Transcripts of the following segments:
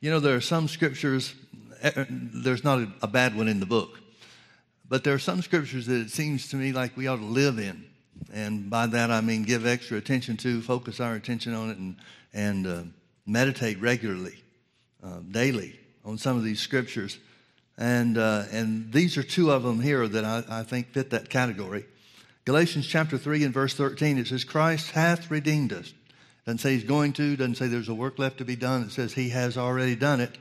You know, there are some scriptures, eh, there's not a, a bad one in the book, but there are some scriptures that it seems to me like we ought to live in. And by that I mean give extra attention to, focus our attention on it, and, and uh, meditate regularly, uh, daily on some of these scriptures. And, uh, and these are two of them here that I, I think fit that category. Galatians chapter 3 and verse 13, it says, Christ hath redeemed us doesn't say he's going to, doesn't say there's a work left to be done. It says he has already done it.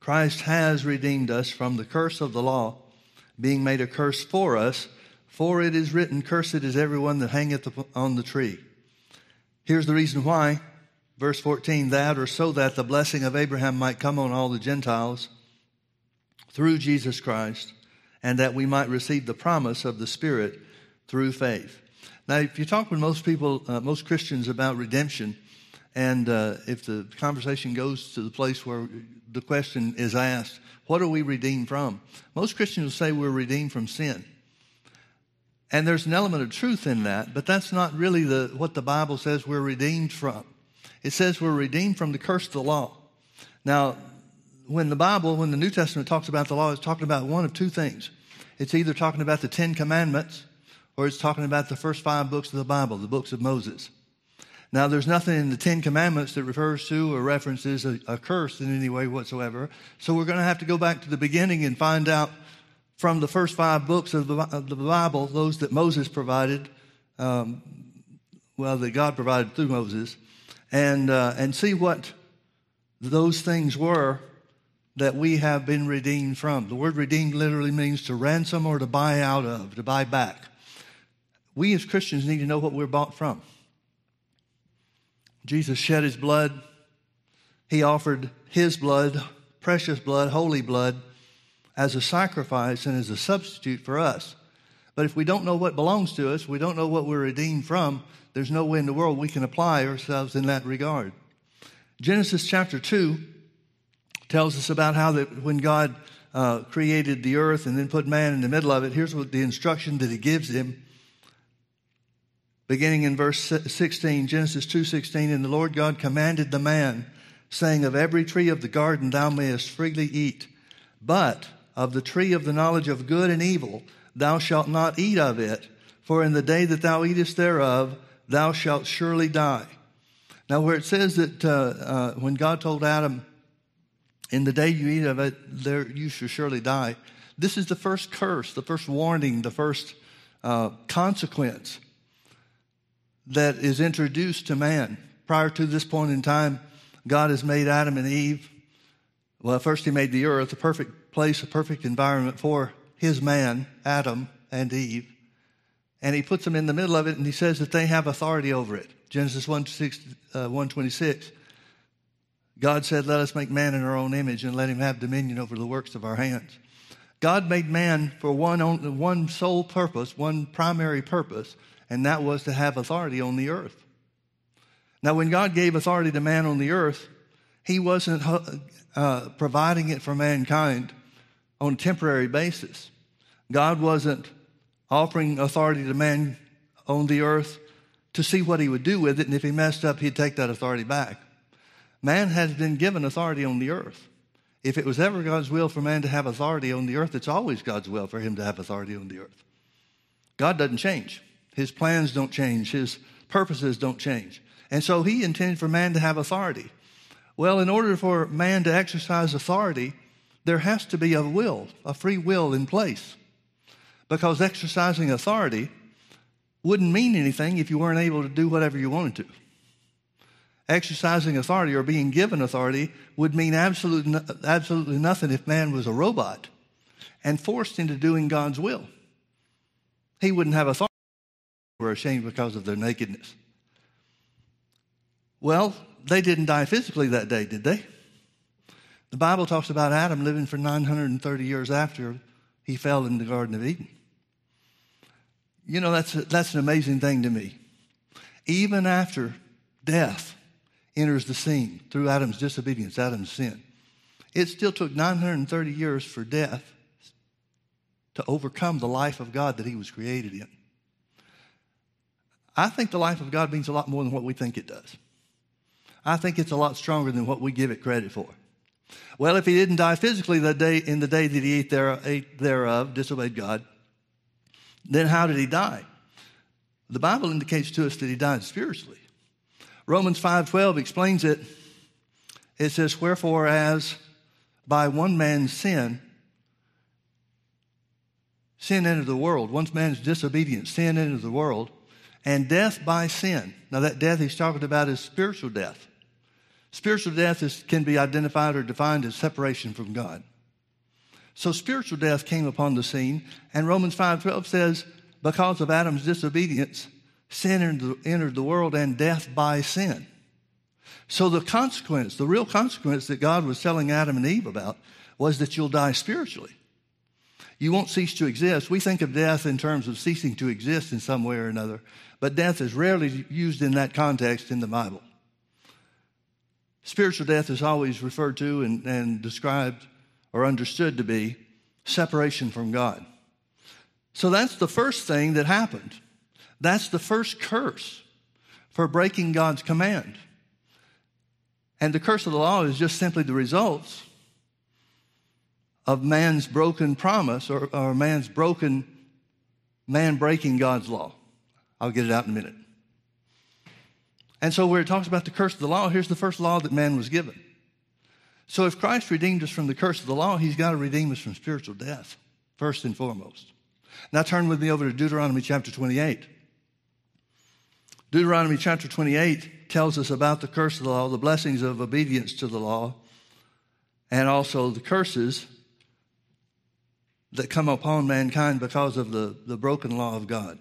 Christ has redeemed us from the curse of the law, being made a curse for us. For it is written, Cursed is everyone that hangeth on the tree. Here's the reason why. Verse 14, that or so that the blessing of Abraham might come on all the Gentiles through Jesus Christ, and that we might receive the promise of the Spirit through faith. Now, if you talk with most people, uh, most Christians about redemption, and uh, if the conversation goes to the place where the question is asked, what are we redeemed from? Most Christians will say we're redeemed from sin. And there's an element of truth in that, but that's not really the, what the Bible says we're redeemed from. It says we're redeemed from the curse of the law. Now, when the Bible, when the New Testament talks about the law, it's talking about one of two things. It's either talking about the Ten Commandments or it's talking about the first five books of the Bible, the books of Moses. Now, there's nothing in the Ten Commandments that refers to or references a, a curse in any way whatsoever. So we're going to have to go back to the beginning and find out from the first five books of the, of the Bible, those that Moses provided, um, well, that God provided through Moses, and, uh, and see what those things were that we have been redeemed from. The word redeemed literally means to ransom or to buy out of, to buy back we as Christians need to know what we're bought from. Jesus shed his blood. He offered his blood, precious blood, holy blood, as a sacrifice and as a substitute for us. But if we don't know what belongs to us, we don't know what we're redeemed from, there's no way in the world we can apply ourselves in that regard. Genesis chapter 2 tells us about how that when God uh, created the earth and then put man in the middle of it, here's what the instruction that he gives him beginning in verse 16, Genesis 2:16, and the Lord God commanded the man, saying, "Of every tree of the garden thou mayest freely eat, but of the tree of the knowledge of good and evil thou shalt not eat of it, for in the day that thou eatest thereof thou shalt surely die." Now, where it says that uh, uh, when God told Adam, "In the day you eat of it, there you shall surely die," this is the first curse, the first warning, the first uh, consequence that is introduced to man. Prior to this point in time, God has made Adam and Eve. Well, first, He made the earth a perfect place, a perfect environment for His man, Adam and Eve. And He puts them in the middle of it, and He says that they have authority over it. Genesis 1, 6, uh, 126. God said, Let us make man in our own image and let him have dominion over the works of our hands. God made man for one, one sole purpose, one primary purpose, and that was to have authority on the earth. Now, when God gave authority to man on the earth, He wasn't uh, providing it for mankind on a temporary basis. God wasn't offering authority to man on the earth to see what he would do with it, and if he messed up, he'd take that authority back. Man has been given authority on the earth. If it was ever God's will for man to have authority on the earth, it's always God's will for him to have authority on the earth. God doesn't change. His plans don't change, his purposes don't change. And so he intended for man to have authority. Well, in order for man to exercise authority, there has to be a will, a free will in place. Because exercising authority wouldn't mean anything if you weren't able to do whatever you wanted to. Exercising authority or being given authority would mean absolutely, absolutely nothing if man was a robot and forced into doing God's will. He wouldn't have authority were ashamed because of their nakedness. Well, they didn't die physically that day, did they? The Bible talks about Adam living for 930 years after he fell in the Garden of Eden. You know, that's, a, that's an amazing thing to me. Even after death enters the scene through Adam's disobedience, Adam's sin, it still took 930 years for death to overcome the life of God that he was created in. I think the life of God means a lot more than what we think it does. I think it's a lot stronger than what we give it credit for. Well, if he didn't die physically the day, in the day that he ate, there, ate thereof, disobeyed God, then how did he die? The Bible indicates to us that he died spiritually. Romans 5:12 explains it. It says, "Wherefore as by one man's sin sin entered the world, one man's disobedience, sin entered the world, and death by sin." Now that death he's talking about is spiritual death. Spiritual death is, can be identified or defined as separation from God. So spiritual death came upon the scene, and Romans 5:12 says, because of Adam's disobedience, sin entered the world and death by sin. So the consequence, the real consequence that God was telling Adam and Eve about was that you'll die spiritually. You won't cease to exist. We think of death in terms of ceasing to exist in some way or another, but death is rarely used in that context in the Bible. Spiritual death is always referred to and, and described or understood to be separation from God. So that's the first thing that happened. That's the first curse for breaking God's command. And the curse of the law is just simply the results of man's broken promise or, or man's broken, man breaking God's law. I'll get it out in a minute. And so, where it talks about the curse of the law, here's the first law that man was given. So, if Christ redeemed us from the curse of the law, he's got to redeem us from spiritual death, first and foremost. Now, turn with me over to Deuteronomy chapter 28. Deuteronomy chapter 28 tells us about the curse of the law, the blessings of obedience to the law, and also the curses that come upon mankind because of the, the broken law of God.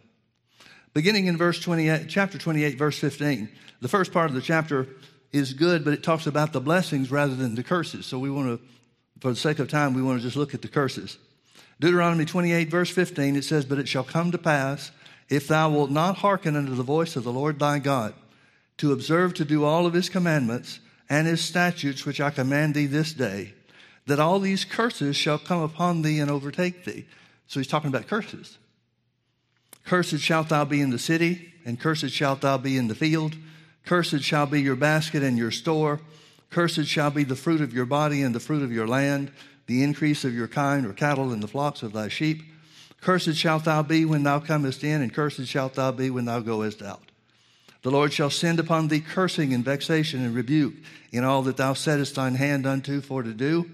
Beginning in verse 28, chapter 28, verse 15, the first part of the chapter is good, but it talks about the blessings rather than the curses. So we want to, for the sake of time, we want to just look at the curses. Deuteronomy 28, verse 15, it says, But it shall come to pass if thou wilt not hearken unto the voice of the Lord thy God, to observe to do all of his commandments and his statutes which I command thee this day, that all these curses shall come upon thee and overtake thee. So he's talking about curses. Cursed shalt thou be in the city, and cursed shalt thou be in the field. Cursed shall be your basket and your store. Cursed shall be the fruit of your body and the fruit of your land, the increase of your kind or cattle and the flocks of thy sheep. Cursed shalt thou be when thou comest in, and cursed shalt thou be when thou goest out. The Lord shall send upon thee cursing and vexation and rebuke in all that thou settest thine hand unto for to do,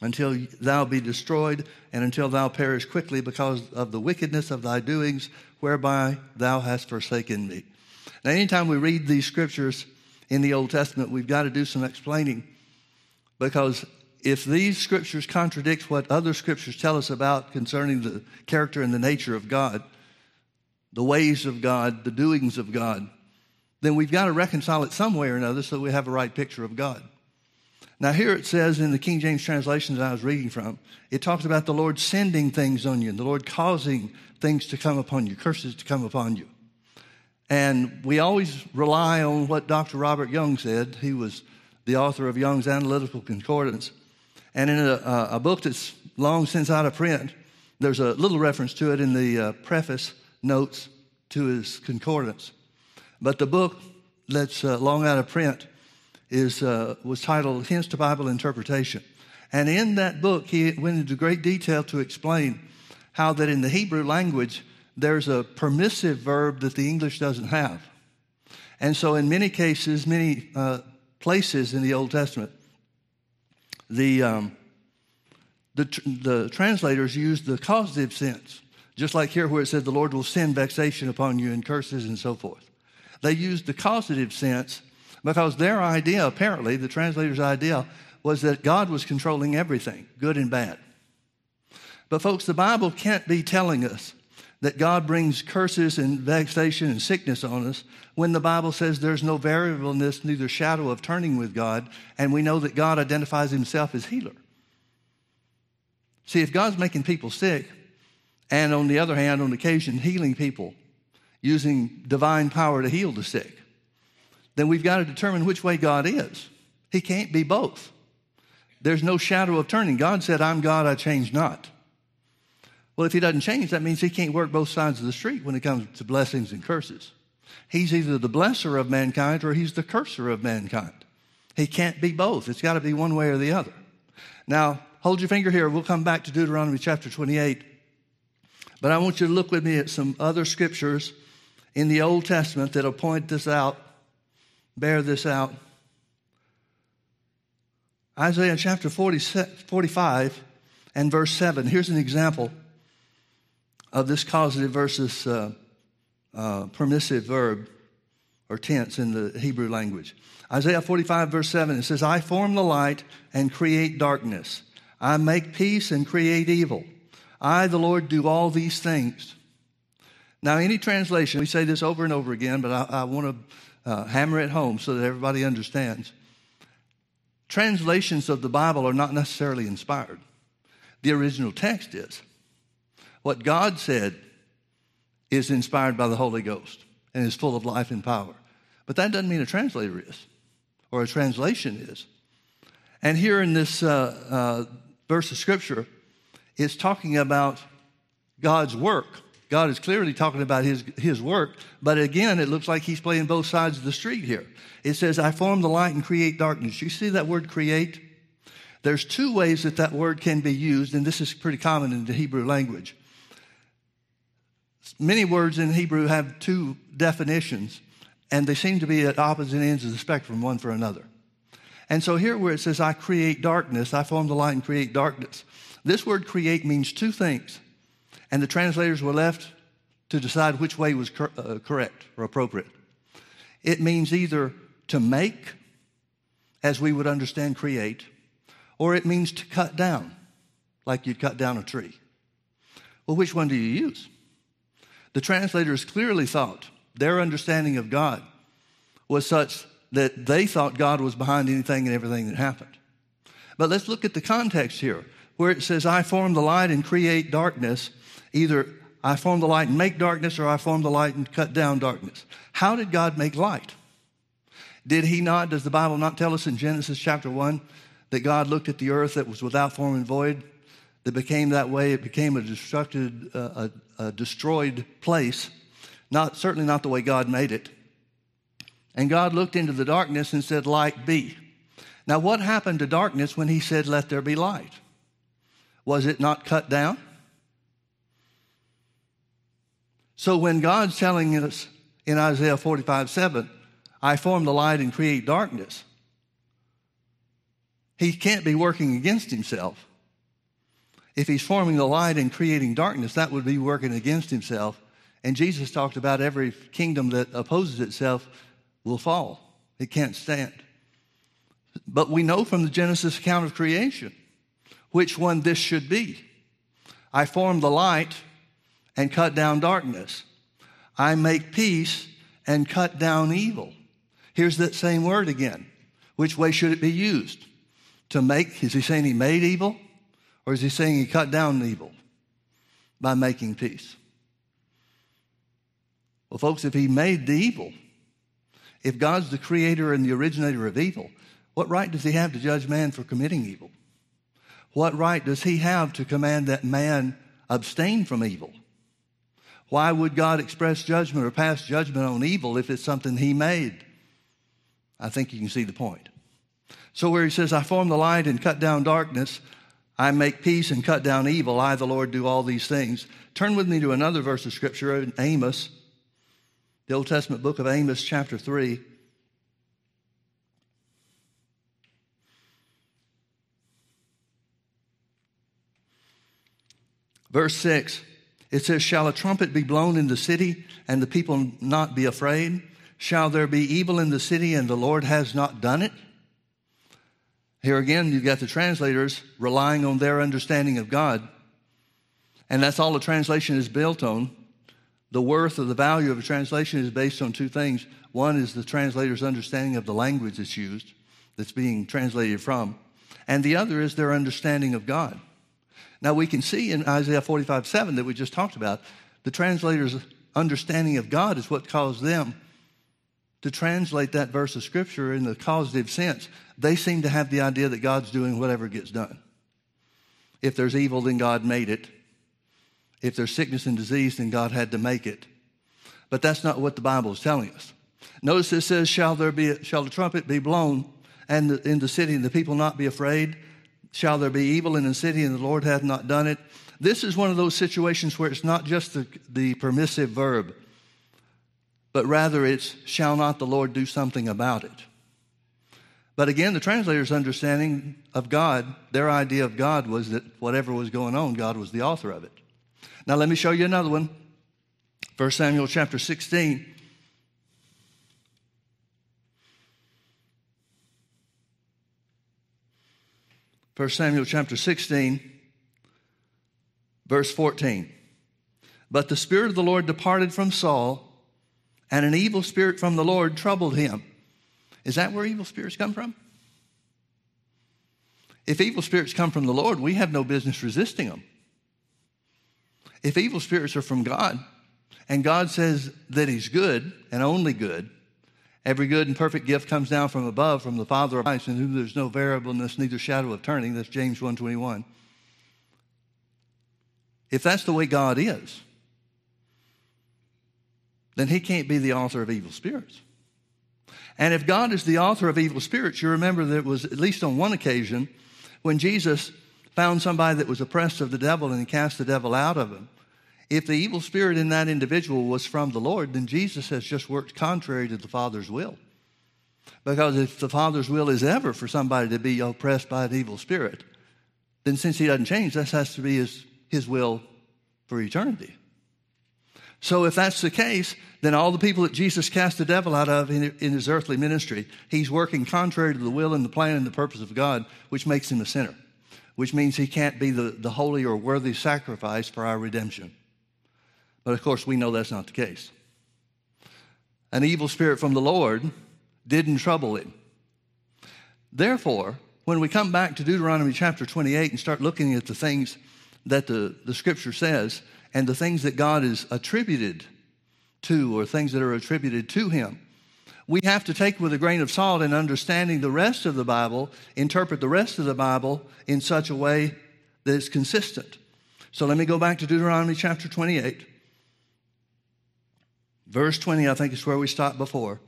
until thou be destroyed, and until thou perish quickly because of the wickedness of thy doings, whereby thou hast forsaken me. Now, anytime we read these scriptures in the Old Testament, we've got to do some explaining because if these scriptures contradict what other scriptures tell us about concerning the character and the nature of God, the ways of God, the doings of God, then we've got to reconcile it some way or another so we have a right picture of God. Now, here it says in the King James translation that I was reading from, it talks about the Lord sending things on you and the Lord causing things to come upon you, curses to come upon you. And we always rely on what Dr. Robert Young said. He was the author of Young's Analytical Concordance. And in a, a book that's long since out of print, there's a little reference to it in the uh, preface notes to his concordance. But the book that's uh, long out of print is, uh, was titled Hints to Bible Interpretation. And in that book, he went into great detail to explain how that in the Hebrew language, there's a permissive verb that the English doesn't have. And so, in many cases, many uh, places in the Old Testament, the, um, the, the translators use the causative sense, just like here where it said the Lord will send vexation upon you and curses and so forth. They used the causative sense because their idea, apparently, the translator's idea, was that God was controlling everything, good and bad. But, folks, the Bible can't be telling us that God brings curses and vexation and sickness on us when the Bible says there's no variableness, neither shadow of turning with God, and we know that God identifies himself as healer. See, if God's making people sick, and on the other hand, on occasion, healing people using divine power to heal the sick, then we've got to determine which way God is. He can't be both. There's no shadow of turning. God said, I'm God, I change not. Well, if he doesn't change, that means he can't work both sides of the street when it comes to blessings and curses. He's either the blesser of mankind or he's the curser of mankind. He can't be both. It's got to be one way or the other. Now, hold your finger here. We'll come back to Deuteronomy chapter 28. But I want you to look with me at some other scriptures in the Old Testament that'll point this out, bear this out. Isaiah chapter 40, 45 and verse 7. Here's an example of this causative versus uh, uh, permissive verb or tense in the Hebrew language. Isaiah 45, verse 7, it says, I form the light and create darkness. I make peace and create evil. I, the Lord, do all these things. Now, any translation, we say this over and over again, but I, I want to uh, hammer it home so that everybody understands. Translations of the Bible are not necessarily inspired, the original text is. What God said is inspired by the Holy Ghost and is full of life and power. But that doesn't mean a translator is or a translation is. And here in this uh, uh, verse of Scripture, it's talking about God's work. God is clearly talking about his, his work, but again, it looks like he's playing both sides of the street here. It says, I form the light and create darkness. You see that word create? There's two ways that that word can be used, and this is pretty common in the Hebrew language. Many words in Hebrew have two definitions, and they seem to be at opposite ends of the spectrum, one for another. And so here, where it says, I create darkness, I form the light and create darkness, this word create means two things. And the translators were left to decide which way was cor- uh, correct or appropriate. It means either to make, as we would understand create, or it means to cut down, like you'd cut down a tree. Well, which one do you use? The translators clearly thought their understanding of God was such that they thought God was behind anything and everything that happened. But let's look at the context here, where it says, I form the light and create darkness. Either I form the light and make darkness, or I form the light and cut down darkness. How did God make light? Did he not, does the Bible not tell us in Genesis chapter 1 that God looked at the earth that was without form and void, that became that way? It became a, destructed, uh, a, a destroyed place not, certainly not the way God made it. And God looked into the darkness and said, Light be. Now, what happened to darkness when he said, Let there be light? Was it not cut down? So, when God's telling us in Isaiah 45 7, I form the light and create darkness, he can't be working against himself. If he's forming the light and creating darkness, that would be working against himself and Jesus talked about every kingdom that opposes itself will fall. It can't stand. But we know from the Genesis account of creation which one this should be. I form the light and cut down darkness. I make peace and cut down evil. Here's that same word again. Which way should it be used? To make, is he saying he made evil? Or is he saying he cut down evil by making peace? Well, folks, if he made the evil, if God's the creator and the originator of evil, what right does he have to judge man for committing evil? What right does he have to command that man abstain from evil? Why would God express judgment or pass judgment on evil if it's something he made? I think you can see the point. So, where he says, I form the light and cut down darkness, I make peace and cut down evil, I, the Lord, do all these things. Turn with me to another verse of scripture in Amos the Old Testament book of Amos, chapter 3. Verse 6, it says, Shall a trumpet be blown in the city and the people not be afraid? Shall there be evil in the city and the Lord has not done it? Here again, you've got the translators relying on their understanding of God. And that's all the translation is built on. The worth or the value of a translation is based on two things. One is the translator's understanding of the language that's used, that's being translated from, and the other is their understanding of God. Now, we can see in Isaiah 45 7 that we just talked about, the translator's understanding of God is what caused them to translate that verse of Scripture in the causative sense. They seem to have the idea that God's doing whatever gets done. If there's evil, then God made it. If there's sickness and disease, then God had to make it. But that's not what the Bible is telling us. Notice it says, Shall there be a, shall the trumpet be blown and the, in the city and the people not be afraid? Shall there be evil in the city and the Lord hath not done it? This is one of those situations where it's not just the, the permissive verb, but rather it's shall not the Lord do something about it. But again, the translator's understanding of God, their idea of God was that whatever was going on, God was the author of it. Now, let me show you another one. 1 Samuel chapter 16. First Samuel chapter 16, verse 14. But the Spirit of the Lord departed from Saul, and an evil spirit from the Lord troubled him. Is that where evil spirits come from? If evil spirits come from the Lord, we have no business resisting them. If evil spirits are from God, and God says that He's good and only good, every good and perfect gift comes down from above, from the Father of lights, in whom there's no variableness, neither shadow of turning. That's James 121. If that's the way God is, then He can't be the author of evil spirits. And if God is the author of evil spirits, you remember that it was at least on one occasion when Jesus found somebody that was oppressed of the devil and he cast the devil out of him. If the evil spirit in that individual was from the Lord, then Jesus has just worked contrary to the Father's will. Because if the Father's will is ever for somebody to be oppressed by an evil spirit, then since he doesn't change, that has to be his, his will for eternity. So if that's the case, then all the people that Jesus cast the devil out of in, in, his earthly ministry, he's working contrary to the will and the plan and the purpose of God, which makes him a sinner, which means he can't be the, the holy or worthy sacrifice for our redemption. But of course, we know that's not the case. An evil spirit from the Lord didn't trouble him. Therefore, when we come back to Deuteronomy chapter 28 and start looking at the things that the, the scripture says, and the things that God is attributed to or things that are attributed to him. We have to take with a grain of salt in understanding the rest of the Bible, interpret the rest of the Bible in such a way that it's consistent. So let me go back to Deuteronomy chapter 28. Verse 20, I think is where we stopped before.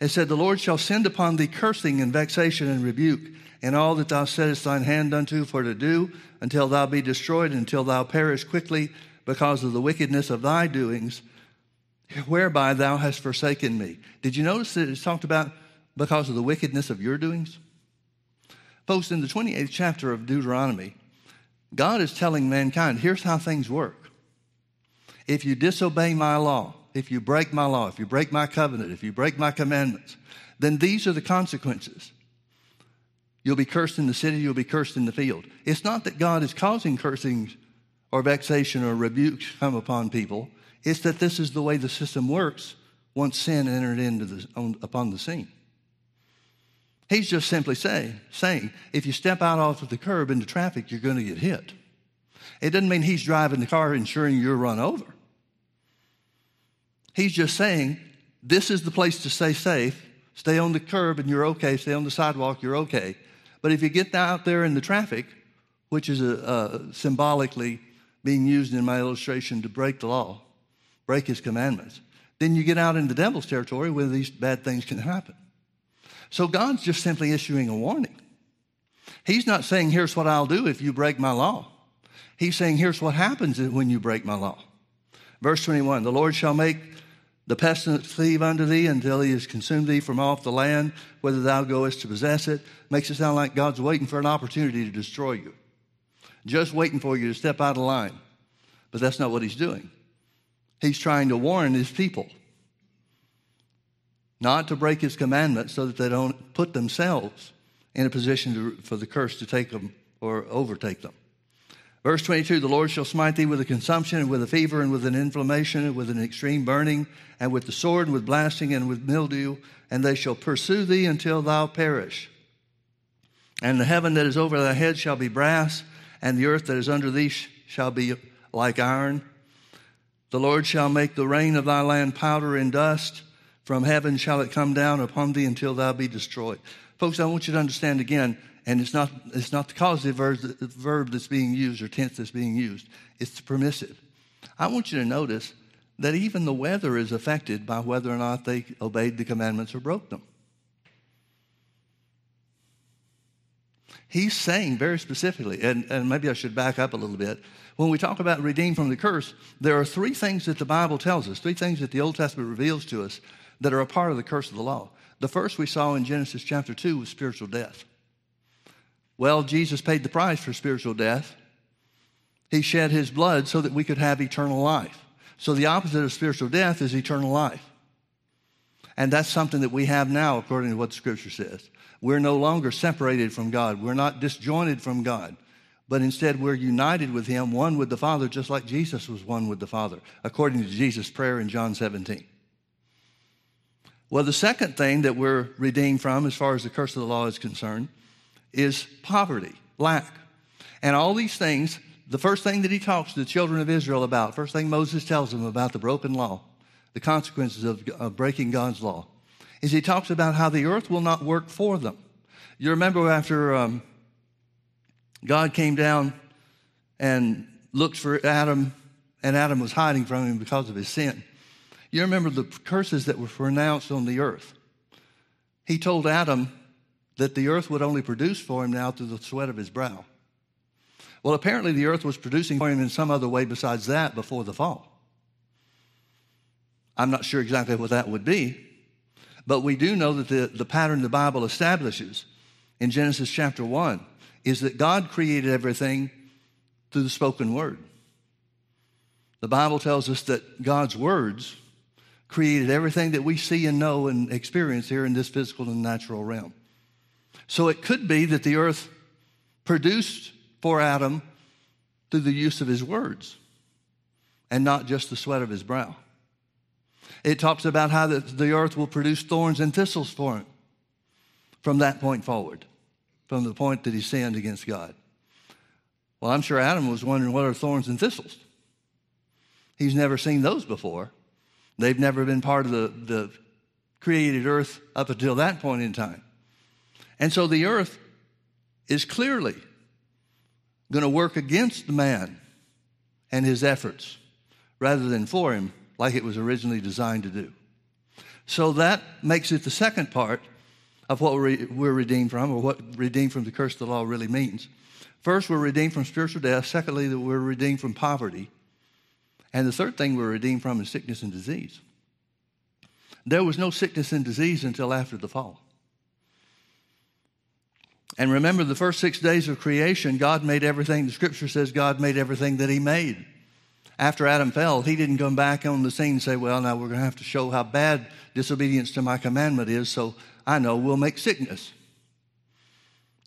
It said, The Lord shall send upon thee cursing and vexation and rebuke, and all that thou settest thine hand unto for to do, until thou be destroyed, until thou perish quickly because of the wickedness of thy doings, whereby thou hast forsaken me. Did you notice that it's talked about because of the wickedness of your doings? Folks, in the 28th chapter of Deuteronomy, God is telling mankind here's how things work. If you disobey my law, if you break my law, if you break my covenant, if you break my commandments, then these are the consequences. You'll be cursed in the city, you'll be cursed in the field. It's not that God is causing cursings or vexation or rebukes come upon people. It's that this is the way the system works once sin entered into the, on, upon the scene. He's just simply saying, saying, if you step out off of the curb into traffic, you're going to get hit. It doesn't mean he's driving the car ensuring you're run over. He's just saying, this is the place to stay safe. Stay on the curb and you're okay. Stay on the sidewalk, you're okay. But if you get out there in the traffic, which is a, a symbolically being used in my illustration to break the law, break his commandments, then you get out in the devil's territory where these bad things can happen. So God's just simply issuing a warning. He's not saying, here's what I'll do if you break my law. He's saying, here's what happens when you break my law. Verse 21 The Lord shall make the pestilence cleave unto thee until he has consumed thee from off the land, whether thou goest to possess it. Makes it sound like God's waiting for an opportunity to destroy you just waiting for you to step out of line. But that's not what he's doing. He's trying to warn his people not to break his commandments so that they don't put themselves in a position to, for the curse to take them or overtake them. Verse 22 The Lord shall smite thee with a consumption, and with a fever, and with an inflammation, and with an extreme burning, and with the sword, and with blasting, and with mildew, and they shall pursue thee until thou perish. And the heaven that is over thy head shall be brass, and the earth that is under thee shall be like iron. The Lord shall make the rain of thy land powder and dust. From heaven shall it come down upon thee until thou be destroyed. Folks, I want you to understand again, and it's not, it's not the causative verb, the verb that's being used or tense that's being used, it's the permissive. I want you to notice that even the weather is affected by whether or not they obeyed the commandments or broke them. He's saying very specifically, and, and maybe I should back up a little bit. When we talk about redeemed from the curse, there are three things that the Bible tells us, three things that the Old Testament reveals to us that are a part of the curse of the law. The first we saw in Genesis chapter 2 was spiritual death. Well, Jesus paid the price for spiritual death. He shed his blood so that we could have eternal life. So the opposite of spiritual death is eternal life. And that's something that we have now, according to what the scripture says. We're no longer separated from God. We're not disjointed from God, but instead we're united with Him, one with the Father, just like Jesus was one with the Father, according to Jesus' prayer in John 17. Well, the second thing that we're redeemed from, as far as the curse of the law is concerned, is poverty, lack. And all these things, the first thing that he talks to the children of Israel about, first thing Moses tells them about the broken law, the consequences of, of breaking God's law, is he talks about how the earth will not work for them. You remember after um, God came down and looked for Adam, and Adam was hiding from him because of his sin. You remember the curses that were pronounced on the earth. He told Adam that the earth would only produce for him now through the sweat of his brow. Well, apparently the earth was producing for him in some other way besides that before the fall. I'm not sure exactly what that would be, but we do know that the, the pattern the Bible establishes in Genesis chapter 1 is that God created everything through the spoken word. The Bible tells us that God's words created everything that we see and know and experience here in this physical and natural realm. So it could be that the earth produced for Adam through the use of his words and not just the sweat of his brow. It talks about how the, earth will produce thorns and thistles for him from that point forward, from the point that he sinned against God. Well, I'm sure Adam was wondering what are thorns and thistles? He's never seen those before. They've never been part of the, the created earth up until that point in time. And so the earth is clearly going to work against the man and his efforts rather than for him like it was originally designed to do. So that makes it the second part of what we're redeemed from, or what redeemed from the curse of the law really means. First, we're redeemed from spiritual death. Secondly, that we're redeemed from poverty. And the third thing we're redeemed from is sickness and disease. There was no sickness and disease until after the fall. And remember, the first six days of creation, God made everything. The scripture says God made everything that He made after Adam fell, he didn't come back on the scene and say, Well, now we're going to have to show how bad disobedience to my commandment is, so I know we'll make sickness.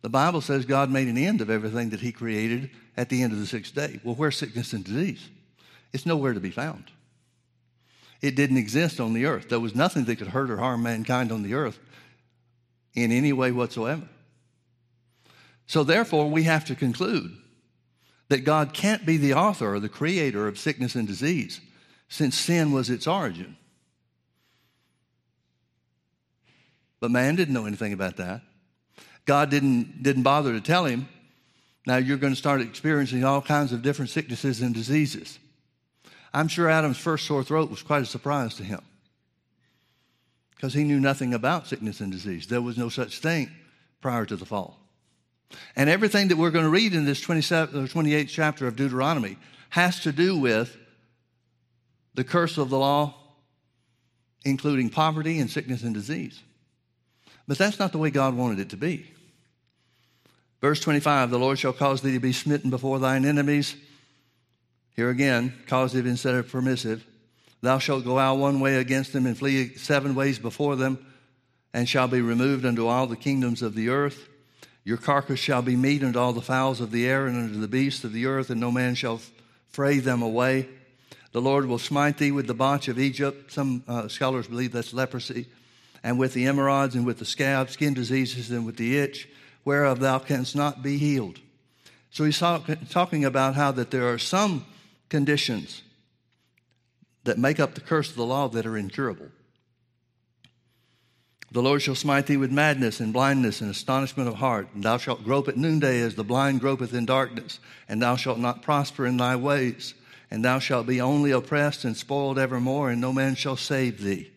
The Bible says God made an end of everything that he created at the end of the sixth day. Well, where's sickness and disease? It's nowhere to be found. It didn't exist on the earth. There was nothing that could hurt or harm mankind on the earth in any way whatsoever. So, therefore, we have to conclude that God can't be the author or the creator of sickness and disease since sin was its origin. But man didn't know anything about that. God didn't, didn't bother to tell him, now you're going to start experiencing all kinds of different sicknesses and diseases. I'm sure Adam's first sore throat was quite a surprise to him because he knew nothing about sickness and disease. There was no such thing prior to the fall. And everything that we're going to read in this 27, uh, 28th chapter of Deuteronomy has to do with the curse of the law, including poverty and sickness and disease. But that's not the way God wanted it to be. Verse 25 The Lord shall cause thee to be smitten before thine enemies. Here again, causative instead of permissive. Thou shalt go out one way against them and flee seven ways before them, and shall be removed unto all the kingdoms of the earth. Your carcass shall be meat unto all the fowls of the air and unto the beasts of the earth, and no man shall fray them away. The Lord will smite thee with the botch of Egypt. Some uh, scholars believe that's leprosy, and with the emerods, and with the scab, skin diseases, and with the itch, whereof thou canst not be healed. So he's talk, talking about how that there are some conditions that make up the curse of the law that are incurable. The Lord shall smite thee with madness and blindness and astonishment of heart, and thou shalt grope at noonday as the blind gropeth in darkness, and thou shalt not prosper in thy ways. and thou shalt be only oppressed and spoiled evermore, and no man shall save thee.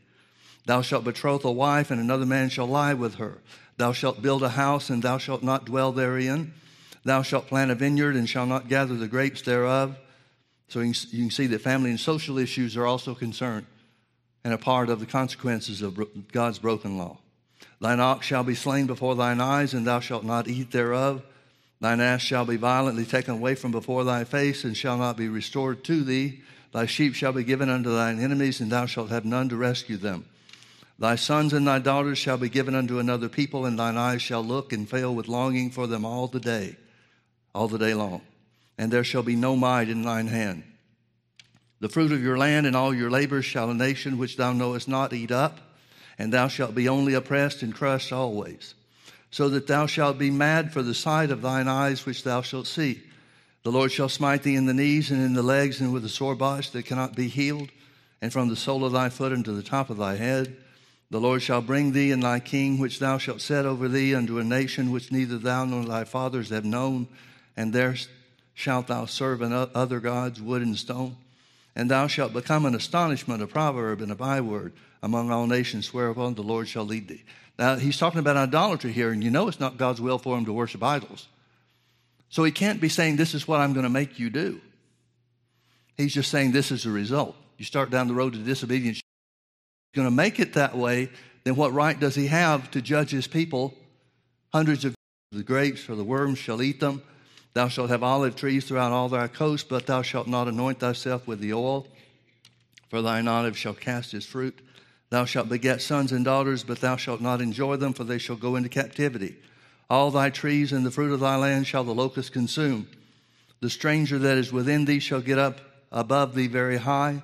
Thou shalt betroth a wife, and another man shall lie with her. Thou shalt build a house, and thou shalt not dwell therein. Thou shalt plant a vineyard, and shalt not gather the grapes thereof. So you can see that family and social issues are also concerned and a part of the consequences of God's broken law. Thine ox shall be slain before thine eyes, and thou shalt not eat thereof. Thine ass shall be violently taken away from before thy face, and shall not be restored to thee. Thy sheep shall be given unto thine enemies, and thou shalt have none to rescue them. Thy sons and thy daughters shall be given unto another people, and thine eyes shall look and fail with longing for them all the day, all the day long. And there shall be no might in thine hand. The fruit of your land and all your labors shall a nation which thou knowest not eat up, and thou shalt be only oppressed and crushed always so that thou shalt be mad for the sight of thine eyes which thou shalt see. The Lord shall smite thee in the knees and in the legs and with a sore botch that cannot be healed, and from the sole of thy foot unto the top of thy head. The Lord shall bring thee and thy king, which thou shalt set over thee, unto a nation which neither thou nor thy fathers have known, and there shalt thou serve other gods, wood and stone. And thou shalt become an astonishment, a proverb, and a byword among all nations, whereupon the Lord shall lead thee. Now, he's talking about idolatry here, and you know it's not God's will for him to worship idols. So he can't be saying, This is what I'm going to make you do. He's just saying, This is the result. You start down the road to disobedience, you're going to make it that way, then what right does he have to judge his people? Hundreds of the grapes or the worms shall eat them. Thou shalt have olive trees throughout all thy coast, but thou shalt not anoint thyself with the oil, for thine olive shall cast its fruit. Thou shalt beget sons and daughters, but thou shalt not enjoy them, for they shall go into captivity. All thy trees and the fruit of thy land shall the locust consume. The stranger that is within thee shall get up above thee very high,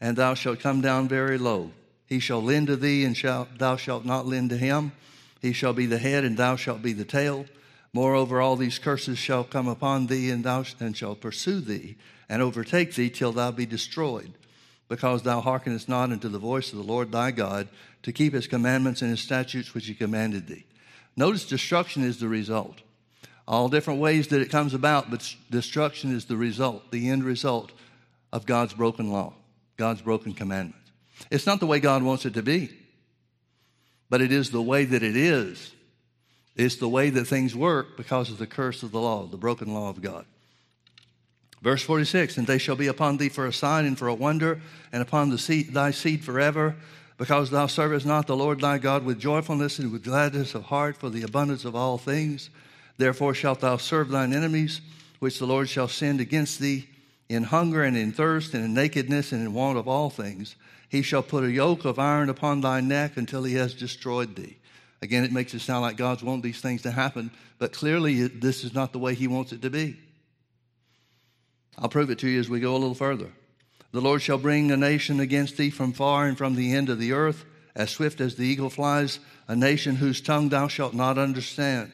and thou shalt come down very low. He shall lend to thee, and shall, thou shalt not lend to him. He shall be the head, and thou shalt be the tail. Moreover, all these curses shall come upon thee, and thou and shall pursue thee, and overtake thee till thou be destroyed because thou hearkenest not unto the voice of the Lord thy God to keep his commandments and his statutes which he commanded thee. Notice destruction is the result. All different ways that it comes about, but destruction is the result, the end result of God's broken law, God's broken commandments. It's not the way God wants it to be, but it is the way that it is. It's the way that things work because of the curse of the law, the broken law of God. Verse 46 And they shall be upon thee for a sign and for a wonder, and upon seed, thy seed forever, because thou servest not the Lord thy God with joyfulness and with gladness of heart for the abundance of all things. Therefore shalt thou serve thine enemies, which the Lord shall send against thee in hunger and in thirst and in nakedness and in want of all things. He shall put a yoke of iron upon thy neck until he has destroyed thee. Again, it makes it sound like God's want these things to happen, but clearly this is not the way he wants it to be. I'll prove it to you as we go a little further. The Lord shall bring a nation against thee from far and from the end of the earth, as swift as the eagle flies, a nation whose tongue thou shalt not understand,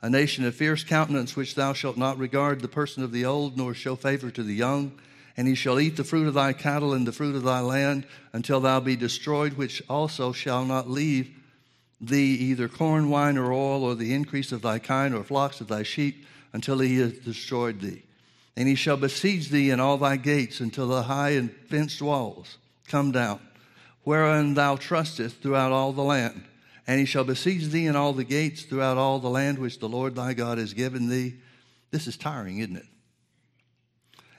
a nation of fierce countenance, which thou shalt not regard the person of the old, nor show favor to the young. And he shall eat the fruit of thy cattle and the fruit of thy land until thou be destroyed, which also shall not leave thee either corn, wine, or oil, or the increase of thy kind, or flocks of thy sheep, until he has destroyed thee. And he shall besiege thee in all thy gates until the high and fenced walls come down, wherein thou trustest throughout all the land. And he shall besiege thee in all the gates throughout all the land which the Lord thy God has given thee. This is tiring, isn't it?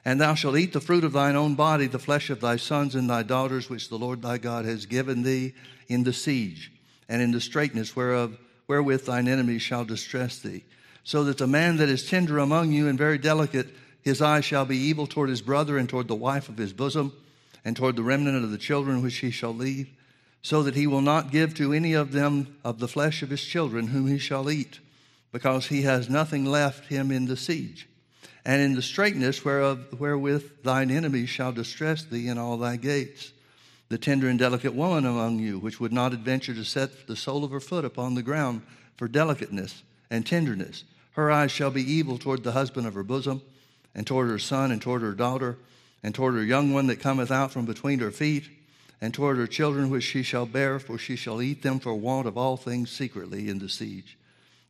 And thou shalt eat the fruit of thine own body, the flesh of thy sons and thy daughters, which the Lord thy God has given thee in the siege, and in the straitness whereof wherewith thine enemies shall distress thee. So that the man that is tender among you and very delicate his eye shall be evil toward his brother and toward the wife of his bosom and toward the remnant of the children which he shall leave, so that he will not give to any of them of the flesh of his children whom he shall eat, because he has nothing left him in the siege. And in the straitness whereof, wherewith thine enemies shall distress thee in all thy gates. The tender and delicate woman among you, which would not adventure to set the sole of her foot upon the ground for delicateness and tenderness, her eyes shall be evil toward the husband of her bosom and toward her son, and toward her daughter, and toward her young one that cometh out from between her feet, and toward her children which she shall bear, for she shall eat them for want of all things secretly in the siege,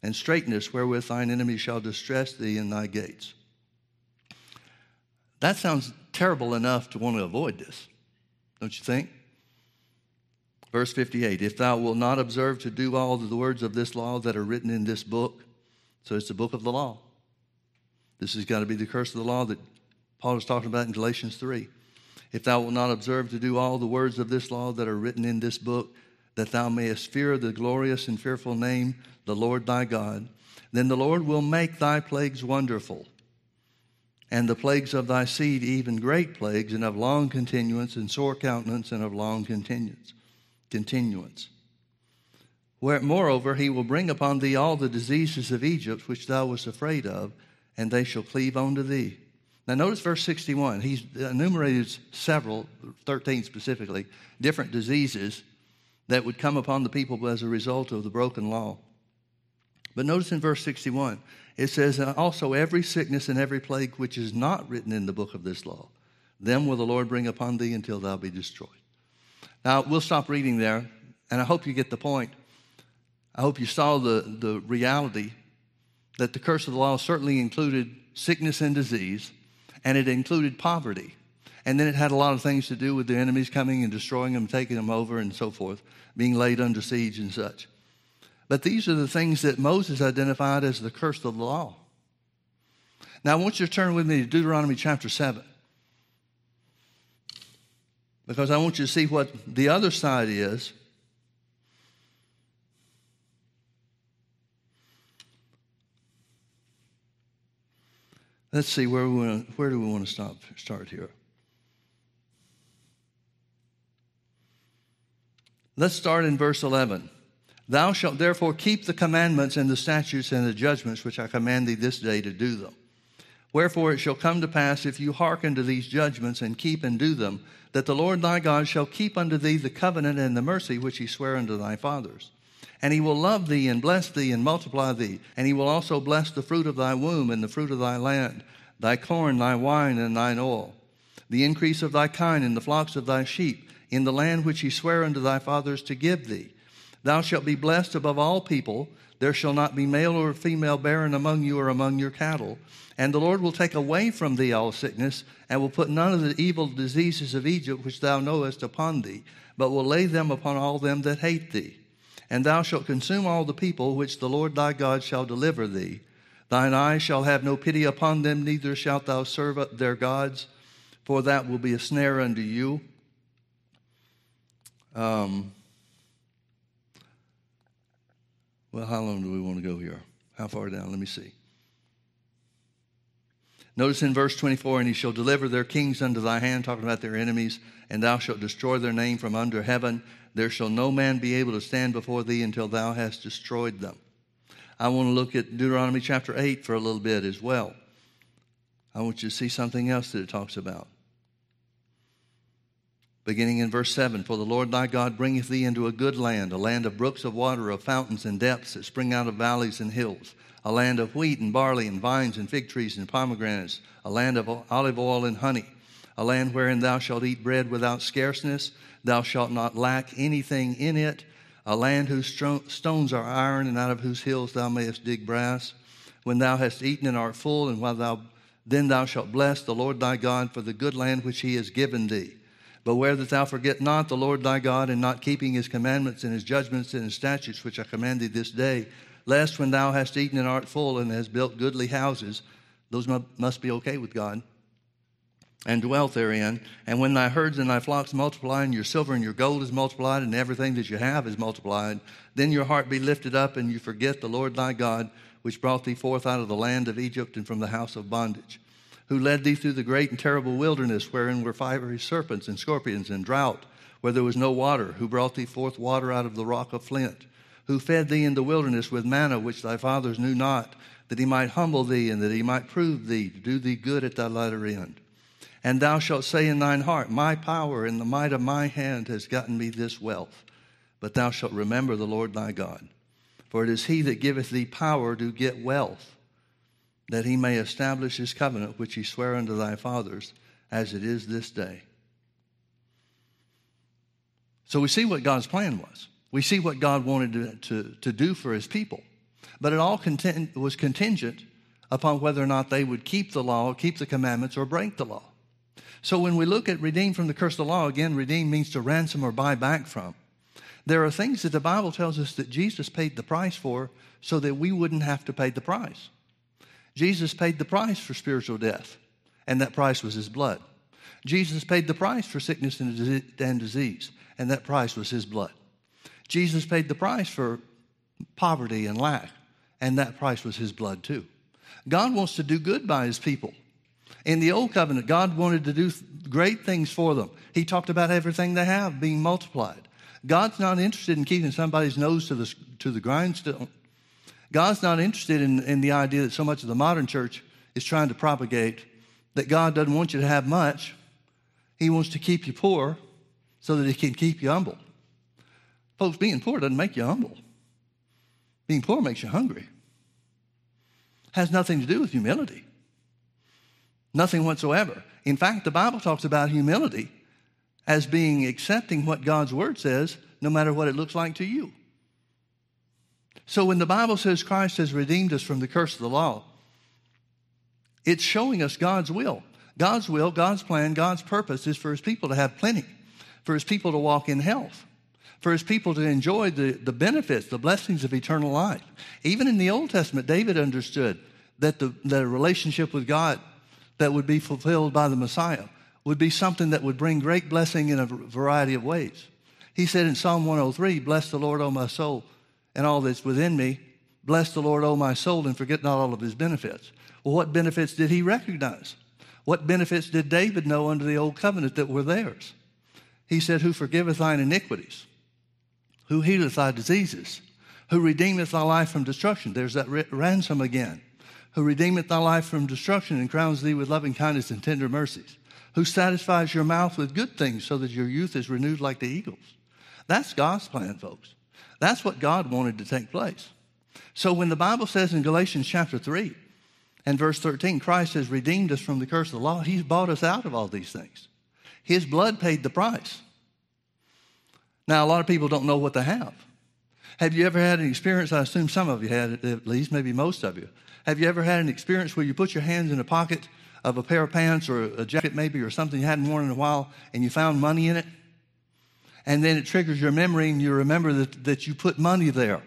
and straitness wherewith thine enemy shall distress thee in thy gates. That sounds terrible enough to want to avoid this, don't you think? Verse 58 If thou wilt not observe to do all the words of this law that are written in this book, so it's the book of the law. This has got to be the curse of the law that Paul is talking about in Galatians 3. If thou wilt not observe to do all the words of this law that are written in this book, that thou mayest fear the glorious and fearful name, the Lord thy God, then the Lord will make thy plagues wonderful, and the plagues of thy seed even great plagues, and of long continuance, and sore countenance, and of long continuance. Continuance. Where, moreover, he will bring upon thee all the diseases of Egypt which thou wast afraid of, and they shall cleave unto thee. Now, notice verse 61. He's enumerated several, 13 specifically, different diseases that would come upon the people as a result of the broken law. But notice in verse 61, it says, uh, Also every sickness and every plague which is not written in the book of this law, them will the Lord bring upon thee until thou be destroyed. Now, we'll stop reading there, and I hope you get the point. I hope you saw the, the reality that the curse of the law certainly included sickness and disease, and it included poverty. And then it had a lot of things to do with the enemies coming and destroying them, taking them over, and so forth, being laid under siege and such. But these are the things that Moses identified as the curse of the law. Now, I want you to turn with me to Deuteronomy chapter 7. Because I want you to see what the other side is. Let's see where we want where do we want to stop start here. Let's start in verse 11. Thou shalt therefore keep the commandments and the statutes and the judgments which I command thee this day to do them. Wherefore it shall come to pass, if you hearken to these judgments and keep and do them, that the Lord thy God shall keep unto thee the covenant and the mercy which he sware unto thy fathers. And he will love thee and bless thee and multiply thee. And he will also bless the fruit of thy womb and the fruit of thy land, thy corn, thy wine, and thine oil, the increase of thy kine and the flocks of thy sheep, in the land which he sware unto thy fathers to give thee. Thou shalt be blessed above all people. There shall not be male or female barren among you or among your cattle. And the Lord will take away from thee all sickness, and will put none of the evil diseases of Egypt which thou knowest upon thee, but will lay them upon all them that hate thee. And thou shalt consume all the people which the Lord thy God shall deliver thee. Thine eyes shall have no pity upon them, neither shalt thou serve their gods, for that will be a snare unto you. Um, well, how long do we want to go here? How far down? Let me see. Notice in verse 24, and he shall deliver their kings unto thy hand, talking about their enemies, and thou shalt destroy their name from under heaven. There shall no man be able to stand before thee until thou hast destroyed them. I want to look at Deuteronomy chapter 8 for a little bit as well. I want you to see something else that it talks about. Beginning in verse 7 For the Lord thy God bringeth thee into a good land, a land of brooks of water, of fountains and depths that spring out of valleys and hills a land of wheat and barley and vines and fig trees and pomegranates, a land of olive oil and honey, a land wherein thou shalt eat bread without scarceness, thou shalt not lack anything in it, a land whose stones are iron and out of whose hills thou mayest dig brass. When thou hast eaten and art full, and while thou then thou shalt bless the Lord thy God for the good land which he has given thee. Beware that thou forget not the Lord thy God in not keeping his commandments and his judgments and his statutes which I command thee this day, lest when thou hast eaten and art full and hast built goodly houses, those must be okay with God, and dwelt therein. And when thy herds and thy flocks multiply, and your silver and your gold is multiplied, and everything that you have is multiplied, then your heart be lifted up, and you forget the Lord thy God, which brought thee forth out of the land of Egypt and from the house of bondage, who led thee through the great and terrible wilderness, wherein were fiery serpents and scorpions and drought, where there was no water, who brought thee forth water out of the rock of flint who fed thee in the wilderness with manna which thy fathers knew not, that he might humble thee and that he might prove thee to do thee good at thy latter end. And thou shalt say in thine heart, My power and the might of my hand has gotten me this wealth. But thou shalt remember the Lord thy God. For it is he that giveth thee power to get wealth, that he may establish his covenant which he sware unto thy fathers, as it is this day. So we see what God's plan was. We see what God wanted to, to, to do for his people. But it all content, was contingent upon whether or not they would keep the law, keep the commandments, or break the law. So when we look at redeem from the curse of the law, again, redeem means to ransom or buy back from. There are things that the Bible tells us that Jesus paid the price for so that we wouldn't have to pay the price. Jesus paid the price for spiritual death, and that price was his blood. Jesus paid the price for sickness and disease, and that price was his blood. Jesus paid the price for poverty and lack, and that price was his blood too. God wants to do good by his people. In the old covenant, God wanted to do great things for them. He talked about everything they have being multiplied. God's not interested in keeping somebody's nose to the, to the grindstone. God's not interested in, in the idea that so much of the modern church is trying to propagate that God doesn't want you to have much. He wants to keep you poor so that He can keep you humble. Folks, being poor doesn't make you humble. Being poor makes you hungry. Has nothing to do with humility. Nothing whatsoever. In fact, the Bible talks about humility as being accepting what God's word says, no matter what it looks like to you. So when the Bible says Christ has redeemed us from the curse of the law, it's showing us God's will. God's will, God's plan, God's purpose is for his people to have plenty, for his people to walk in health, for his people to enjoy the, the benefits, the blessings of eternal life. Even in the Old Testament, David understood that the, that a relationship with God that would be fulfilled by the Messiah would be something that would bring great blessing in a variety of ways. He said in Psalm 103, Bless the Lord, O my soul, and all that's within me. Bless the Lord, O my soul, and forget not all of his benefits. Well, what benefits did he recognize? What benefits did David know under the old covenant that were theirs? He said, Who forgiveth thine iniquities, who healeth thy diseases, who redeemeth thy life from destruction. There's that ransom again. Who redeemeth thy life from destruction and crowns thee with loving kindness and tender mercies. Who satisfies your mouth with good things so that your youth is renewed like the eagles. That's God's plan, folks. That's what God wanted to take place. So when the Bible says in Galatians chapter 3 and verse 13, Christ has redeemed us from the curse of the law, He's bought us out of all these things. His blood paid the price. Now, a lot of people don't know what they have. Have you ever had an experience? I assume some of you had, at least, maybe most of you. Have you ever had an experience where you put your hands in a pocket of a pair of pants or a jacket, maybe, or something you hadn't worn in a while, and you found money in it? And then it triggers your memory, and you remember that, that you put money there.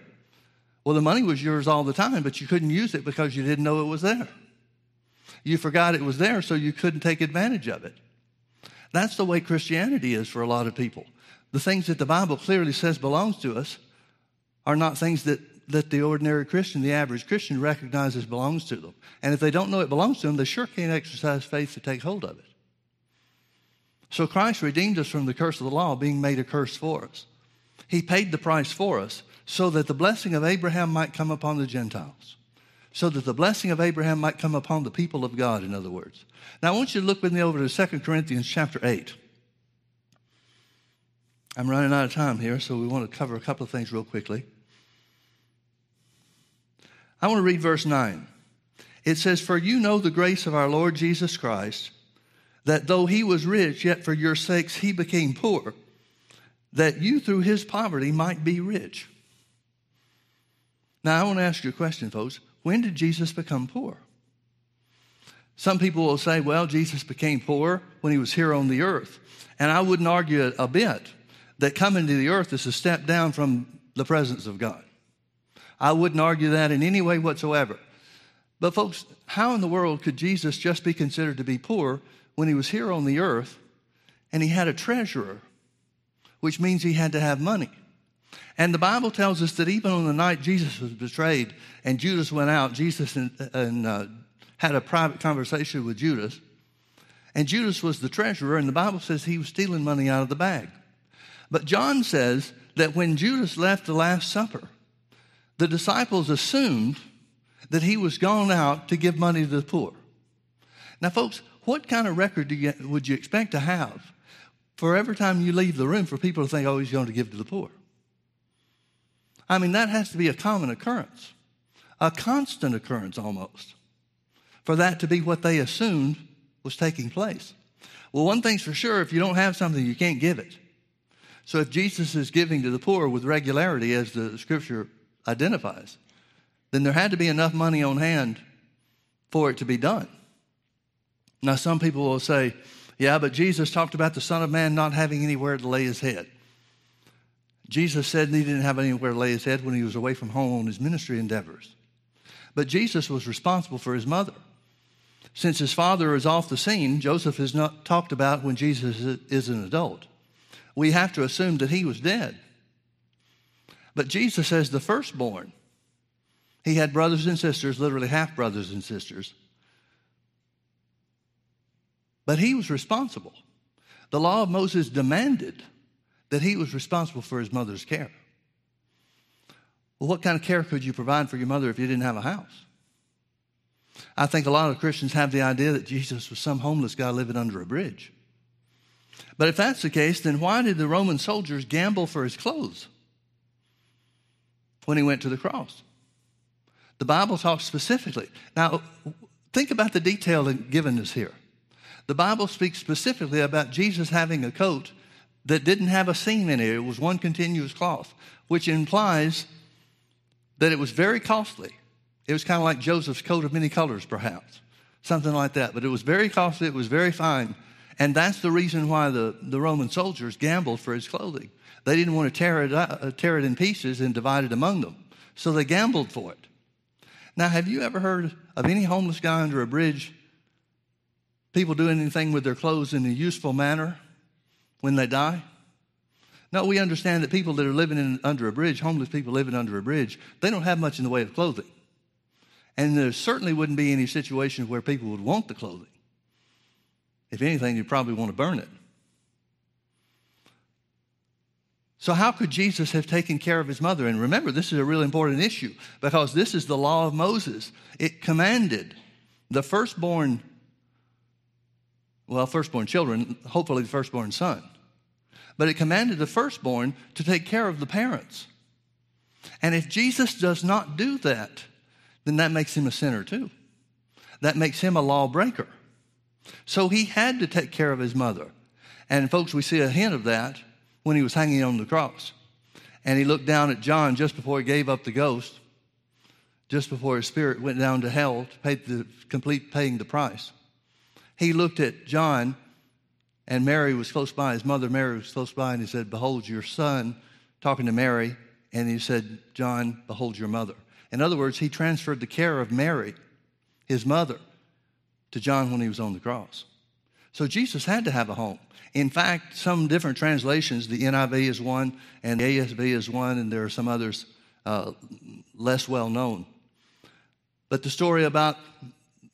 Well, the money was yours all the time, but you couldn't use it because you didn't know it was there. You forgot it was there, so you couldn't take advantage of it. That's the way Christianity is for a lot of people. The things that the Bible clearly says belongs to us are not things that, that the ordinary Christian, the average Christian, recognizes belongs to them. And if they don't know it belongs to them, they sure can't exercise faith to take hold of it. So Christ redeemed us from the curse of the law, being made a curse for us. He paid the price for us so that the blessing of Abraham might come upon the Gentiles. So that the blessing of Abraham might come upon the people of God, in other words. Now I want you to look with me over to 2 Corinthians chapter 8. I'm running out of time here, so we want to cover a couple of things real quickly. I want to read verse 9. It says, For you know the grace of our Lord Jesus Christ, that though he was rich, yet for your sakes he became poor, that you through his poverty might be rich. Now, I want to ask you a question, folks. When did Jesus become poor? Some people will say, well, Jesus became poor when he was here on the earth. And I wouldn't argue a bit that coming to the earth is a step down from the presence of God. I wouldn't argue that in any way whatsoever. But, folks, how in the world could Jesus just be considered to be poor when he was here on the earth and he had a treasurer, which means he had to have money? And the Bible tells us that even on the night Jesus was betrayed and Judas went out, Jesus and, and uh, had a private conversation with Judas. And Judas was the treasurer, and the Bible says he was stealing money out of the bag. But John says that when Judas left the Last Supper, the disciples assumed that he was gone out to give money to the poor. Now, folks, what kind of record you, would you expect to have for every time you leave the room for people to think, oh, he's going to give to the poor? I mean, that has to be a common occurrence, a constant occurrence almost, for that to be what they assumed was taking place. Well, one thing's for sure if you don't have something, you can't give it. So if Jesus is giving to the poor with regularity, as the scripture identifies, then there had to be enough money on hand for it to be done. Now, some people will say, yeah, but Jesus talked about the Son of Man not having anywhere to lay his head. Jesus said he didn't have anywhere to lay his head when he was away from home on his ministry endeavors. But Jesus was responsible for his mother. Since his father is off the scene, Joseph is not talked about when Jesus is an adult. We have to assume that he was dead. But Jesus says the firstborn. He had brothers and sisters, literally half brothers and sisters. But he was responsible. The law of Moses demanded that he was responsible for his mother's care. Well, what kind of care could you provide for your mother if you didn't have a house? I think a lot of Christians have the idea that Jesus was some homeless guy living under a bridge. But if that's the case, then why did the Roman soldiers gamble for his clothes when he went to the cross? The Bible talks specifically. Now, think about the detail given us here. The Bible speaks specifically about Jesus having a coat that didn't have a seam in it, it was one continuous cloth, which implies that it was very costly. It was kind of like Joseph's coat of many colors, perhaps, something like that. But it was very costly, it was very fine. And that's the reason why the, the Roman soldiers gambled for his clothing. They didn't want to tear it, uh, tear it in pieces and divide it among them. So they gambled for it. Now, have you ever heard of any homeless guy under a bridge, people doing anything with their clothes in a useful manner when they die? No, we understand that people that are living in, under a bridge, homeless people living under a bridge, they don't have much in the way of clothing. And there certainly wouldn't be any situation where people would want the clothing. If anything, you'd probably want to burn it. So, how could Jesus have taken care of his mother? And remember, this is a really important issue because this is the law of Moses. It commanded the firstborn, well, firstborn children, hopefully the firstborn son, but it commanded the firstborn to take care of the parents. And if Jesus does not do that, then that makes him a sinner too. That makes him a lawbreaker. So he had to take care of his mother. And folks, we see a hint of that when he was hanging on the cross. And he looked down at John just before he gave up the ghost, just before his spirit went down to hell to pay the complete paying the price. He looked at John, and Mary was close by. His mother Mary was close by, and he said, Behold your son, talking to Mary. And he said, John, behold your mother. In other words, he transferred the care of Mary, his mother, to John when he was on the cross. So Jesus had to have a home. In fact, some different translations, the NIV is one and the ASV is one, and there are some others uh, less well known. But the story about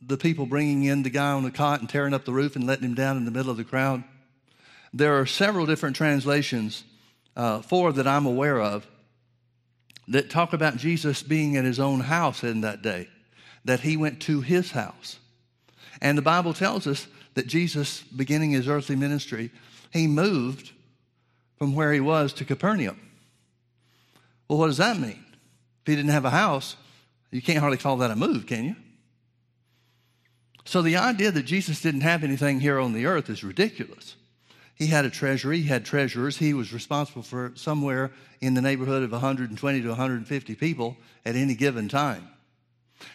the people bringing in the guy on the cot and tearing up the roof and letting him down in the middle of the crowd, there are several different translations, uh, four that I'm aware of, that talk about Jesus being at his own house in that day, that he went to his house. And the Bible tells us that Jesus, beginning his earthly ministry, he moved from where he was to Capernaum. Well, what does that mean? If he didn't have a house, you can't hardly call that a move, can you? So the idea that Jesus didn't have anything here on the earth is ridiculous. He had a treasury, he had treasurers, he was responsible for somewhere in the neighborhood of 120 to 150 people at any given time.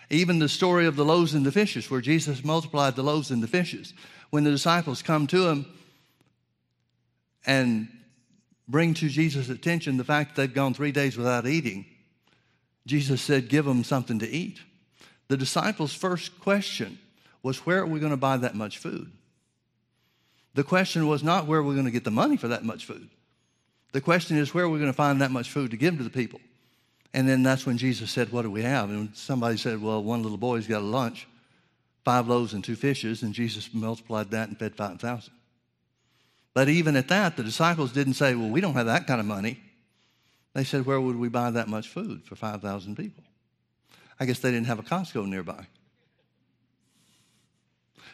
Even the story of the loaves and the fishes, where Jesus multiplied the loaves and the fishes. When the disciples come to him and bring to Jesus' attention the fact that they've gone three days without eating, Jesus said, Give them something to eat. The disciples' first question was, Where are we going to buy that much food? The question was not where are we're going to get the money for that much food. The question is, where are we going to find that much food to give to the people? And then that's when Jesus said, What do we have? And somebody said, Well, one little boy's got a lunch, five loaves and two fishes, and Jesus multiplied that and fed 5,000. But even at that, the disciples didn't say, Well, we don't have that kind of money. They said, Where would we buy that much food for 5,000 people? I guess they didn't have a Costco nearby.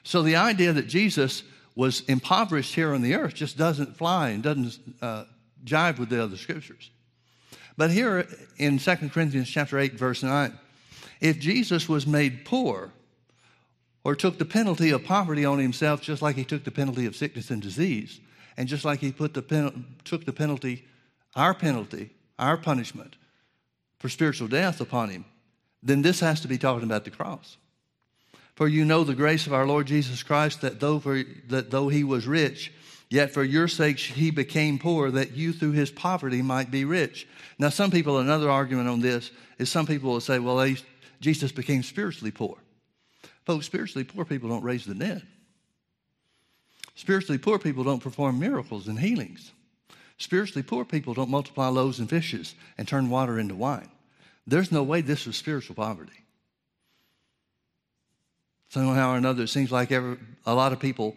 So the idea that Jesus was impoverished here on the earth just doesn't fly and doesn't uh, jive with the other scriptures. But here in 2 Corinthians chapter 8 verse 9, if Jesus was made poor or took the penalty of poverty on himself just like he took the penalty of sickness and disease, and just like he put the pen, took the penalty, our penalty, our punishment for spiritual death upon him, then this has to be talking about the cross. For you know the grace of our Lord Jesus Christ, that though, for, that though he was rich, yet for your sakes he became poor, that you through his poverty might be rich. Now, some people, another argument on this is some people will say, well, Jesus became spiritually poor. Folks, spiritually poor people don't raise the dead. Spiritually poor people don't perform miracles and healings. Spiritually poor people don't multiply loaves and fishes and turn water into wine. There's no way this was spiritual poverty. Somehow or another, it seems like every, a lot of people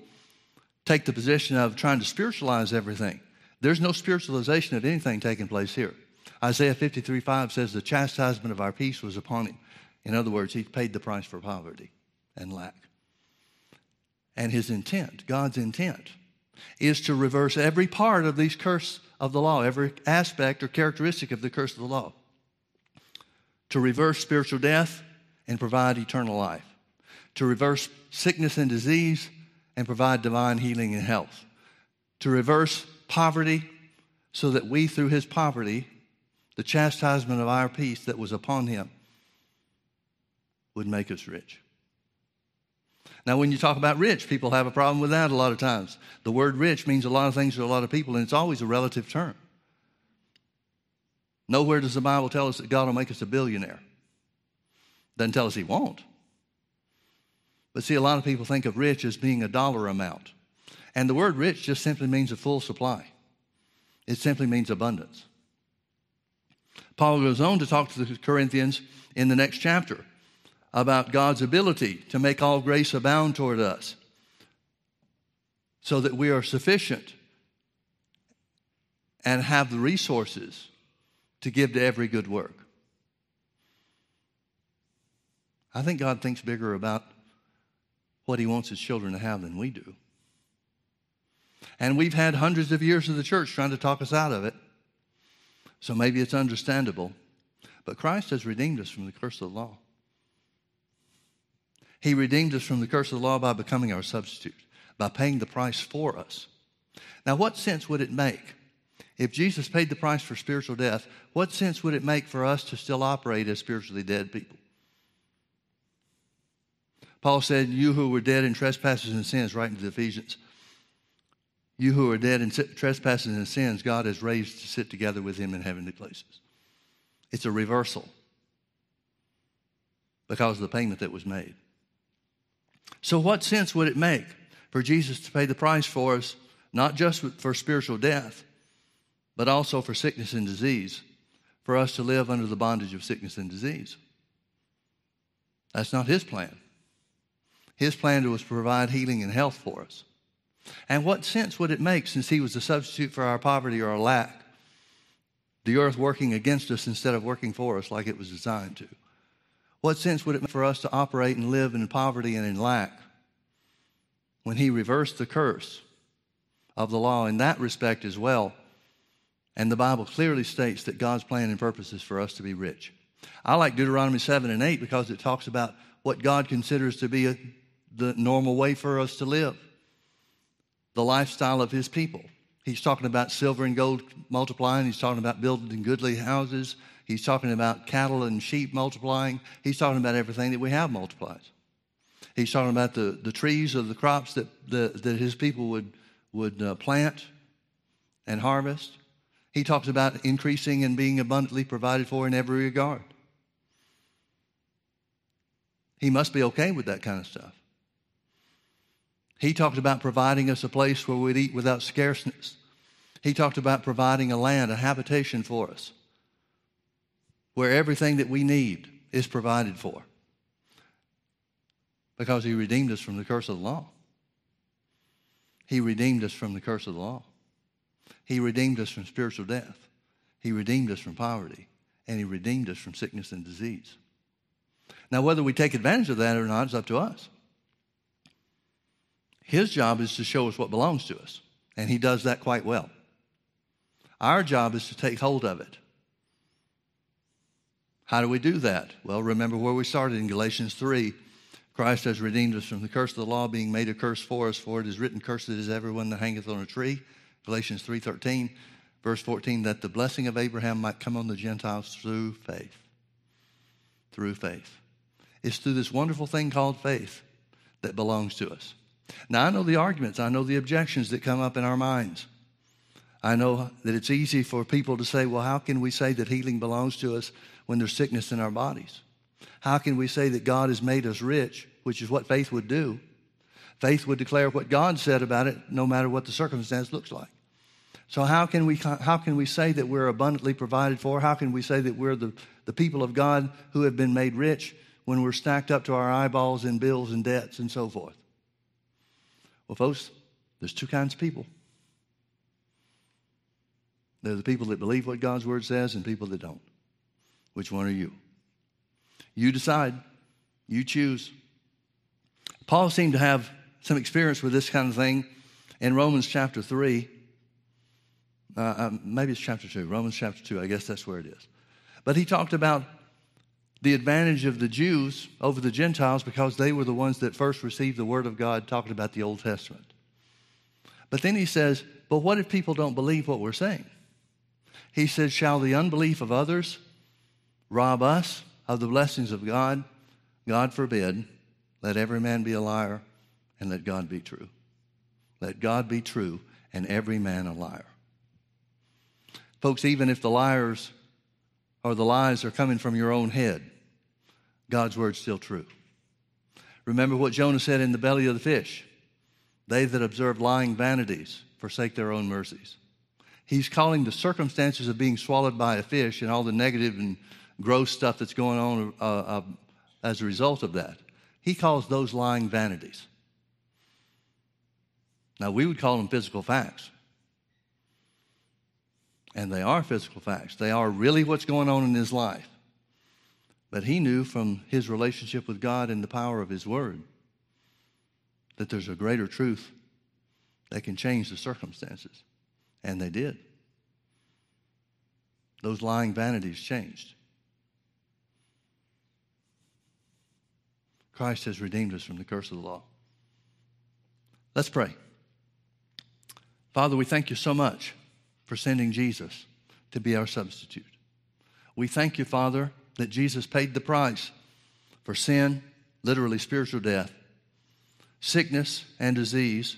take the position of trying to spiritualize everything. There's no spiritualization of anything taking place here. Isaiah 53 5 says, The chastisement of our peace was upon him. In other words, he paid the price for poverty and lack. And his intent, God's intent, is to reverse every part of these curse of the law, every aspect or characteristic of the curse of the law. To reverse spiritual death and provide eternal life. To reverse sickness and disease and provide divine healing and health. To reverse poverty so that we, through his poverty, the chastisement of our peace that was upon him, would make us rich. Now, when you talk about rich, people have a problem with that a lot of times. The word rich means a lot of things to a lot of people, and it's always a relative term. Nowhere does the Bible tell us that God will make us a billionaire. Doesn't tell us He won't. But see, a lot of people think of rich as being a dollar amount. And the word rich just simply means a full supply, it simply means abundance. Paul goes on to talk to the Corinthians in the next chapter about God's ability to make all grace abound toward us so that we are sufficient and have the resources to give to every good work. I think God thinks bigger about what He wants His children to have than we do. And we've had hundreds of years of the church trying to talk us out of it. So maybe it's understandable. But Christ has redeemed us from the curse of the law. He redeemed us from the curse of the law by becoming our substitute, by paying the price for us. Now, what sense would it make? If Jesus paid the price for spiritual death, what sense would it make for us to still operate as spiritually dead people? Paul said, You who were dead in trespasses and sins, writing into the Ephesians, you who are dead in trespasses and sins, God has raised to sit together with him in heavenly places. It's a reversal because of the payment that was made. So, what sense would it make for Jesus to pay the price for us, not just for spiritual death, but also for sickness and disease, for us to live under the bondage of sickness and disease? That's not His plan. His plan was to provide healing and health for us. And what sense would it make since He was the substitute for our poverty or our lack? The earth working against us instead of working for us like it was designed to. What sense would it make for us to operate and live in poverty and in lack when he reversed the curse of the law in that respect as well? And the Bible clearly states that God's plan and purpose is for us to be rich. I like Deuteronomy 7 and 8 because it talks about what God considers to be a, the normal way for us to live, the lifestyle of his people. He's talking about silver and gold multiplying. He's talking about building goodly houses. He's talking about cattle and sheep multiplying. He's talking about everything that we have multiplies. He's talking about the, the trees of the crops that, the, that his people would, would uh, plant and harvest. He talks about increasing and being abundantly provided for in every regard. He must be okay with that kind of stuff. He talked about providing us a place where we'd eat without scarceness. He talked about providing a land, a habitation for us where everything that we need is provided for because he redeemed us from the curse of the law. He redeemed us from the curse of the law. He redeemed us from spiritual death. He redeemed us from poverty. And he redeemed us from sickness and disease. Now, whether we take advantage of that or not is up to us. His job is to show us what belongs to us, and he does that quite well. Our job is to take hold of it how do we do that? Well, remember where we started in Galatians 3. Christ has redeemed us from the curse of the law, being made a curse for us, for it is written, Cursed is everyone that hangeth on a tree. Galatians 3.13, verse 14, that the blessing of Abraham might come on the Gentiles through faith. Through faith. It's through this wonderful thing called faith that belongs to us. Now, I know the arguments, I know the objections that come up in our minds. I know that it's easy for people to say, well, how can we say that healing belongs to us when there's sickness in our bodies? How can we say that God has made us rich, which is what faith would do? Faith would declare what God said about it, no matter what the circumstance looks like. So, how can we, how can we say that we're abundantly provided for? How can we say that we're the, the people of God who have been made rich when we're stacked up to our eyeballs in bills and debts and so forth? Well, folks, there's two kinds of people. There are the people that believe what God's word says and people that don't. Which one are you? You decide. You choose. Paul seemed to have some experience with this kind of thing in Romans chapter 3. Uh, um, maybe it's chapter 2. Romans chapter 2. I guess that's where it is. But he talked about the advantage of the Jews over the Gentiles because they were the ones that first received the word of God, talking about the Old Testament. But then he says, But what if people don't believe what we're saying? He said, Shall the unbelief of others rob us of the blessings of God? God forbid. Let every man be a liar and let God be true. Let God be true and every man a liar. Folks, even if the liars or the lies are coming from your own head, God's word's still true. Remember what Jonah said in the belly of the fish they that observe lying vanities forsake their own mercies. He's calling the circumstances of being swallowed by a fish and all the negative and gross stuff that's going on uh, uh, as a result of that. He calls those lying vanities. Now, we would call them physical facts. And they are physical facts. They are really what's going on in his life. But he knew from his relationship with God and the power of his word that there's a greater truth that can change the circumstances. And they did. Those lying vanities changed. Christ has redeemed us from the curse of the law. Let's pray. Father, we thank you so much for sending Jesus to be our substitute. We thank you, Father, that Jesus paid the price for sin, literally spiritual death, sickness and disease,